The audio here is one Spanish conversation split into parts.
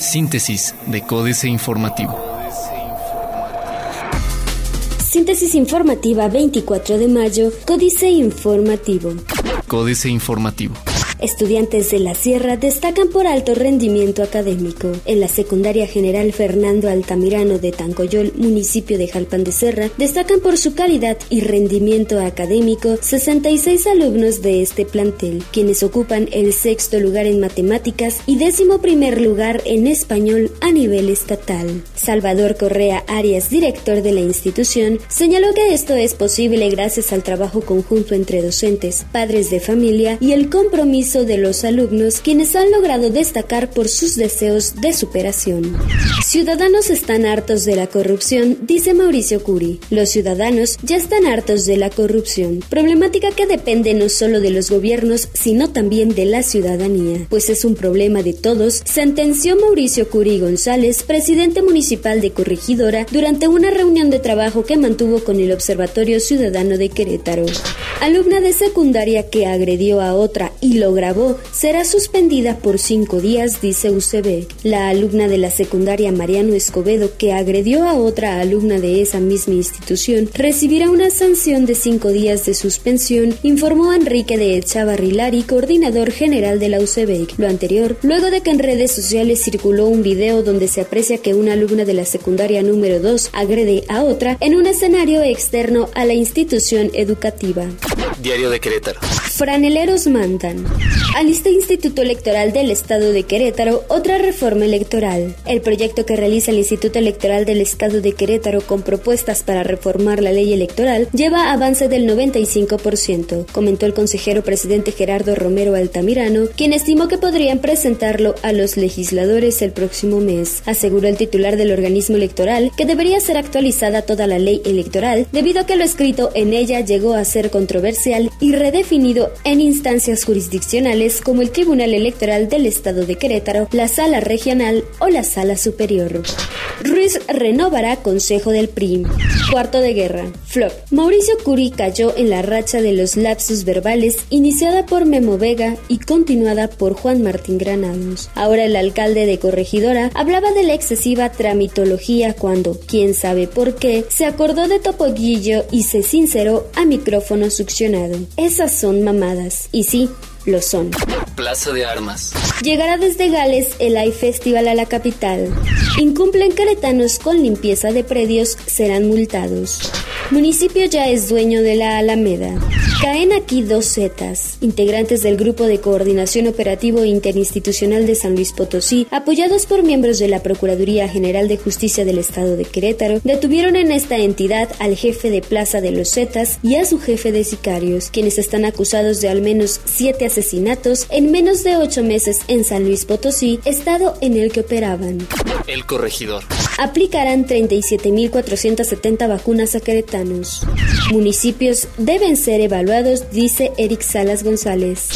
Síntesis de Códice Informativo. Síntesis informativa 24 de mayo, Códice Informativo. Códice Informativo. Estudiantes de la Sierra destacan por alto rendimiento académico. En la secundaria general Fernando Altamirano de Tancoyol, municipio de Jalpan de Serra, destacan por su calidad y rendimiento académico 66 alumnos de este plantel, quienes ocupan el sexto lugar en matemáticas y décimo primer lugar en español a nivel estatal. Salvador Correa Arias, director de la institución, señaló que esto es posible gracias al trabajo conjunto entre docentes, padres de familia y el compromiso de los alumnos quienes han logrado destacar por sus deseos de superación. Ciudadanos están hartos de la corrupción, dice Mauricio Curi. Los ciudadanos ya están hartos de la corrupción, problemática que depende no solo de los gobiernos, sino también de la ciudadanía, pues es un problema de todos, sentenció Mauricio Curi González, presidente municipal de Corregidora, durante una reunión de trabajo que mantuvo con el Observatorio Ciudadano de Querétaro. Alumna de secundaria que agredió a otra y logró grabó será suspendida por cinco días, dice UCB. La alumna de la secundaria Mariano Escobedo, que agredió a otra alumna de esa misma institución, recibirá una sanción de cinco días de suspensión, informó Enrique de Echavarrilari, coordinador general de la UCB. Lo anterior, luego de que en redes sociales circuló un video donde se aprecia que una alumna de la secundaria número 2 agrede a otra en un escenario externo a la institución educativa. Diario de Querétaro. Franeleros mandan. Alista Instituto Electoral del Estado de Querétaro otra reforma electoral. El proyecto que realiza el Instituto Electoral del Estado de Querétaro con propuestas para reformar la ley electoral lleva avance del 95%, comentó el consejero presidente Gerardo Romero Altamirano, quien estimó que podrían presentarlo a los legisladores el próximo mes. Aseguró el titular del organismo electoral que debería ser actualizada toda la ley electoral debido a que lo escrito en ella llegó a ser controversial y redefinido en instancias jurisdiccionales como el Tribunal Electoral del Estado de Querétaro, la Sala Regional o la Sala Superior. Ruiz renovará Consejo del PRI. Cuarto de guerra. Flop. Mauricio Curi cayó en la racha de los lapsus verbales iniciada por Memo Vega y continuada por Juan Martín Granados. Ahora el alcalde de Corregidora hablaba de la excesiva tramitología cuando, quién sabe por qué, se acordó de Topoguillo y se sinceró a micrófono succionado. Esas son Y sí, lo son. Plaza de Armas. Llegará desde Gales el iFestival a la capital. Incumplen caretanos con limpieza de predios, serán multados. Municipio ya es dueño de la Alameda. Caen aquí dos Zetas, integrantes del Grupo de Coordinación Operativo Interinstitucional de San Luis Potosí, apoyados por miembros de la Procuraduría General de Justicia del Estado de Querétaro, detuvieron en esta entidad al jefe de plaza de los Zetas y a su jefe de sicarios, quienes están acusados de al menos siete asesinatos en menos de ocho meses en San Luis Potosí, estado en el que operaban. El corregidor. Aplicarán 37.470 vacunas a queretanos. Municipios deben ser evaluados dice Eric Salas González.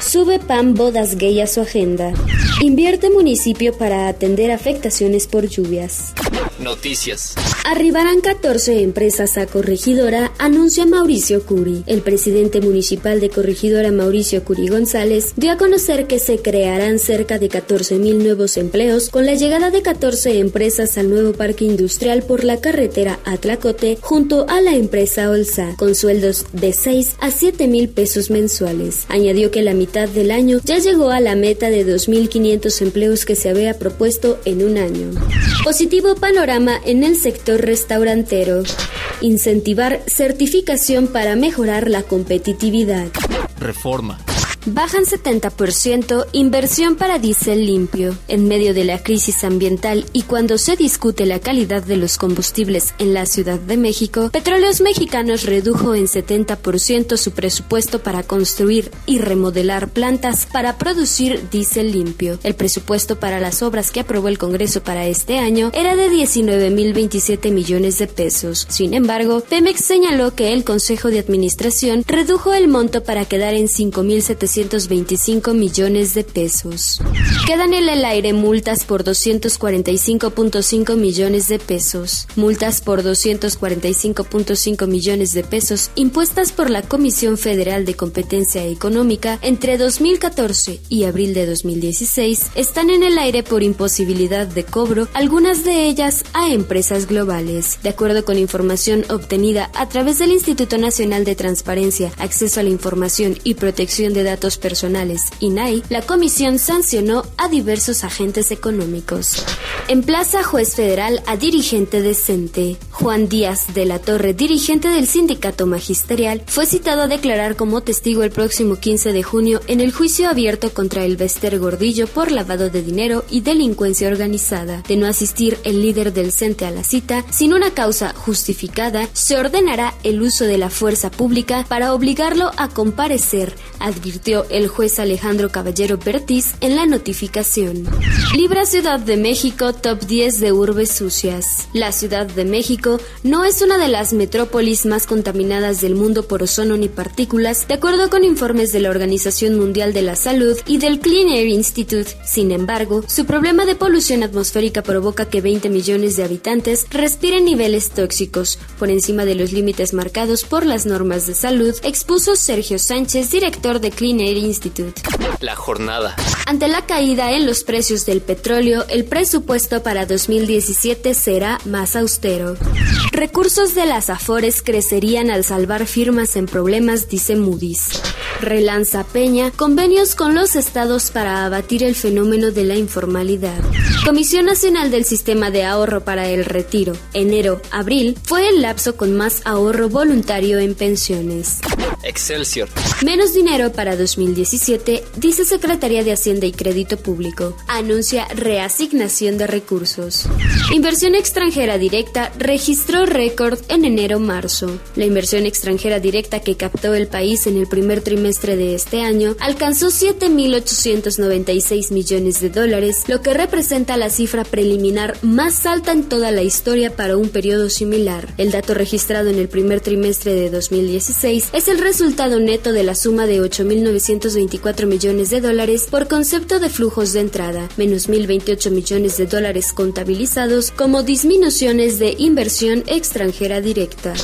Sube PAN bodas gay a su agenda. Invierte municipio para atender afectaciones por lluvias. Noticias. Arribarán 14 empresas a Corregidora, anuncia Mauricio Curi. El presidente municipal de Corregidora, Mauricio Curi González, dio a conocer que se crearán cerca de 14.000 nuevos empleos con la llegada de 14 empresas al nuevo parque industrial por la carretera Atlacote junto a la empresa Olsa, con sueldos de 6 a 7 mil pesos mensuales. Añadió que la mitad del año ya llegó a la meta de 2.500 empleos que se había propuesto en un año. Positivo panorama en el sector restaurantero. Incentivar certificación para mejorar la competitividad. Reforma. Bajan 70% inversión para diésel limpio. En medio de la crisis ambiental y cuando se discute la calidad de los combustibles en la Ciudad de México, Petróleos Mexicanos redujo en 70% su presupuesto para construir y remodelar plantas para producir diésel limpio. El presupuesto para las obras que aprobó el Congreso para este año era de 19.027 millones de pesos. Sin embargo, Pemex señaló que el Consejo de Administración redujo el monto para quedar en 5.700 325 millones de pesos. Quedan en el aire multas por 245.5 millones de pesos. Multas por 245.5 millones de pesos impuestas por la Comisión Federal de Competencia Económica entre 2014 y abril de 2016 están en el aire por imposibilidad de cobro, algunas de ellas a empresas globales. De acuerdo con información obtenida a través del Instituto Nacional de Transparencia, Acceso a la Información y Protección de Datos Personales, INAI, la comisión sancionó a diversos agentes económicos. En Plaza Juez Federal a dirigente decente. Juan Díaz de la Torre, dirigente del sindicato magisterial, fue citado a declarar como testigo el próximo 15 de junio en el juicio abierto contra el Bester Gordillo por lavado de dinero y delincuencia organizada. De no asistir el líder del CENTE a la cita, sin una causa justificada, se ordenará el uso de la fuerza pública para obligarlo a comparecer, advirtió el juez Alejandro Caballero Bertiz en la notificación. Libra Ciudad de México Top 10 de urbes sucias. La Ciudad de México no es una de las metrópolis más contaminadas del mundo por ozono ni partículas, de acuerdo con informes de la Organización Mundial de la Salud y del Clean Air Institute. Sin embargo, su problema de polución atmosférica provoca que 20 millones de habitantes respiren niveles tóxicos, por encima de los límites marcados por las normas de salud, expuso Sergio Sánchez, director de Clean Institute. La jornada. Ante la caída en los precios del petróleo, el presupuesto para 2017 será más austero. Recursos de las Afores crecerían al salvar firmas en problemas, dice Moody's. Relanza Peña convenios con los estados para abatir el fenómeno de la informalidad. Comisión Nacional del Sistema de Ahorro para el Retiro, enero-abril, fue el lapso con más ahorro voluntario en pensiones. Excelsior. Menos dinero para 2017, dice Secretaría de Hacienda y Crédito Público. Anuncia reasignación de recursos. Inversión extranjera directa registró récord en enero-marzo. La inversión extranjera directa que captó el país en el primer trimestre de este año alcanzó 7.896 millones de dólares, lo que representa la cifra preliminar más alta en toda la historia para un periodo similar. El dato registrado en el primer trimestre de 2016 es el resultado neto de la suma de 8.924 millones de dólares por concepto de flujos de entrada, menos 1.028 millones de dólares contabilizados como disminuciones de inversión extranjera directa.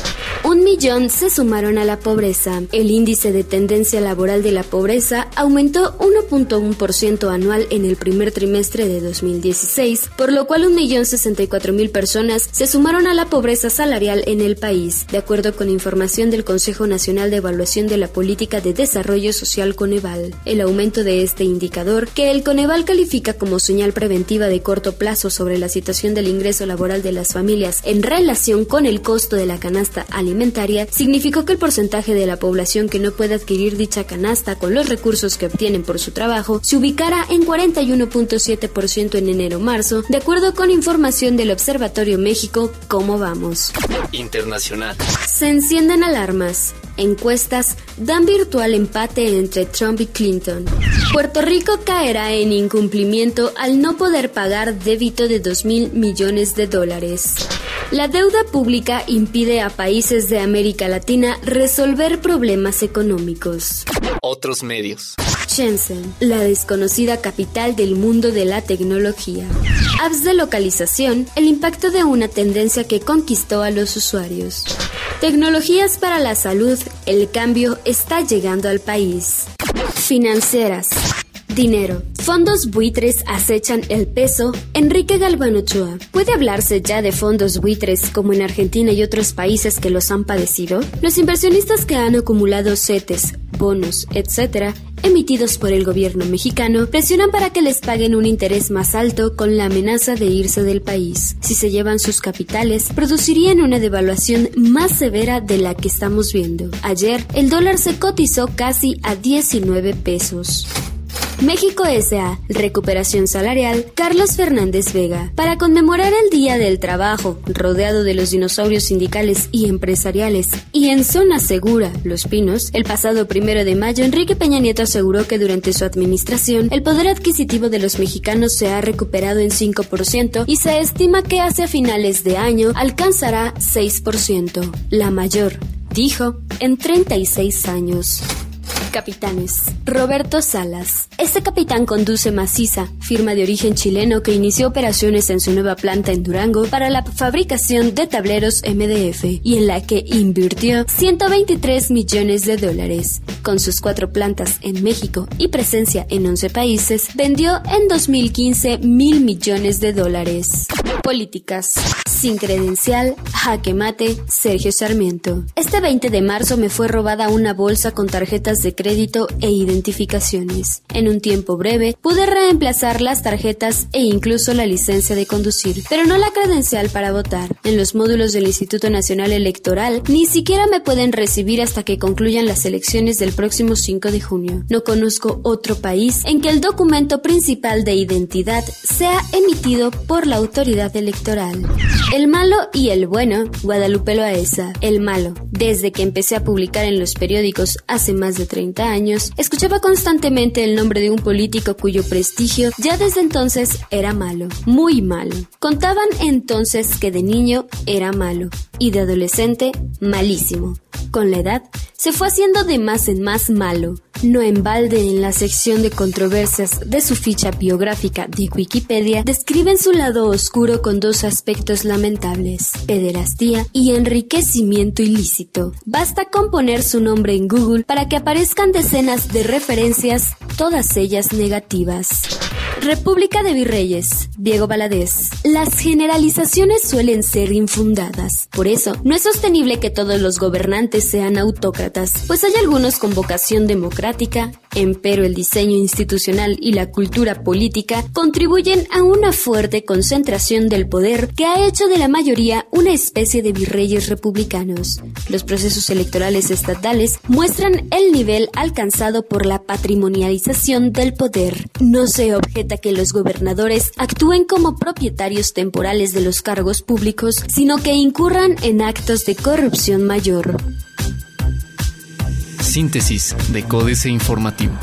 Un millón se sumaron a la pobreza. El índice de tendencia laboral de la pobreza aumentó 1.1% anual en el primer trimestre de 2016, por lo cual 1.064.000 personas se sumaron a la pobreza salarial en el país, de acuerdo con información del Consejo Nacional de Evaluación de la Política de Desarrollo Social Coneval. El aumento de este indicador, que el Coneval califica como señal preventiva de corto plazo sobre la situación del ingreso laboral de las familias en relación con el costo de la canasta alimentaria, significó que el porcentaje de la población que no puede adquirir dicha canasta con los recursos que obtienen por su trabajo se ubicara en 41.7% en enero-marzo, de acuerdo con información del Observatorio México ¿Cómo vamos? Internacional. Se encienden alarmas. Encuestas dan virtual empate entre Trump y Clinton. Puerto Rico caerá en incumplimiento al no poder pagar débito de 2 mil millones de dólares. La deuda pública impide a países de América Latina resolver problemas económicos. Otros medios. Shenzhen, la desconocida capital del mundo de la tecnología. Apps de localización, el impacto de una tendencia que conquistó a los usuarios. Tecnologías para la salud, el cambio está llegando al país. Financieras. Dinero. Fondos buitres acechan el peso. Enrique Galván Ochoa. ¿Puede hablarse ya de fondos buitres como en Argentina y otros países que los han padecido? Los inversionistas que han acumulado CETES, bonos, etc., emitidos por el gobierno mexicano, presionan para que les paguen un interés más alto con la amenaza de irse del país. Si se llevan sus capitales, producirían una devaluación más severa de la que estamos viendo. Ayer, el dólar se cotizó casi a 19 pesos. México S.A. Recuperación salarial. Carlos Fernández Vega. Para conmemorar el Día del Trabajo, rodeado de los dinosaurios sindicales y empresariales, y en zona segura, Los Pinos, el pasado primero de mayo, Enrique Peña Nieto aseguró que durante su administración, el poder adquisitivo de los mexicanos se ha recuperado en 5% y se estima que hacia finales de año alcanzará 6%, la mayor, dijo, en 36 años. Capitanes. Roberto Salas. Este capitán conduce Maciza, firma de origen chileno que inició operaciones en su nueva planta en Durango para la fabricación de tableros MDF y en la que invirtió 123 millones de dólares. Con sus cuatro plantas en México y presencia en 11 países, vendió en 2015 mil millones de dólares. Políticas. Sin credencial, jaque mate, Sergio Sarmiento. Este 20 de marzo me fue robada una bolsa con tarjetas de crédito e identificaciones. En un tiempo breve, pude reemplazar las tarjetas e incluso la licencia de conducir, pero no la credencial para votar. En los módulos del Instituto Nacional Electoral, ni siquiera me pueden recibir hasta que concluyan las elecciones del próximo 5 de junio. No conozco otro país en que el documento principal de identidad sea emitido por la autoridad electoral. El malo y el bueno, Guadalupe Loaesa. El malo. Desde que empecé a publicar en los periódicos hace más de 30 años, escuchaba constantemente el nombre de un político cuyo prestigio ya desde entonces era malo, muy malo. Contaban entonces que de niño era malo y de adolescente malísimo. Con la edad, se fue haciendo de más en más malo. No en balde en la sección de controversias de su ficha biográfica de Wikipedia describen su lado oscuro con dos aspectos lamentables, pederastía y enriquecimiento ilícito. Basta con poner su nombre en Google para que aparezcan decenas de referencias, todas ellas negativas. República de Virreyes, Diego Valadez. Las generalizaciones suelen ser infundadas. Por eso, no es sostenible que todos los gobernantes sean autócratas, pues hay algunos con vocación democrática, empero el diseño institucional y la cultura política contribuyen a una fuerte concentración del poder que ha hecho de la mayoría una especie de virreyes republicanos. Los procesos electorales estatales muestran el nivel alcanzado por la patrimonialización del poder. No se objeta que los gobernadores actúen como propietarios temporales de los cargos públicos, sino que incurran en actos de corrupción mayor. Síntesis de Códice Informativo.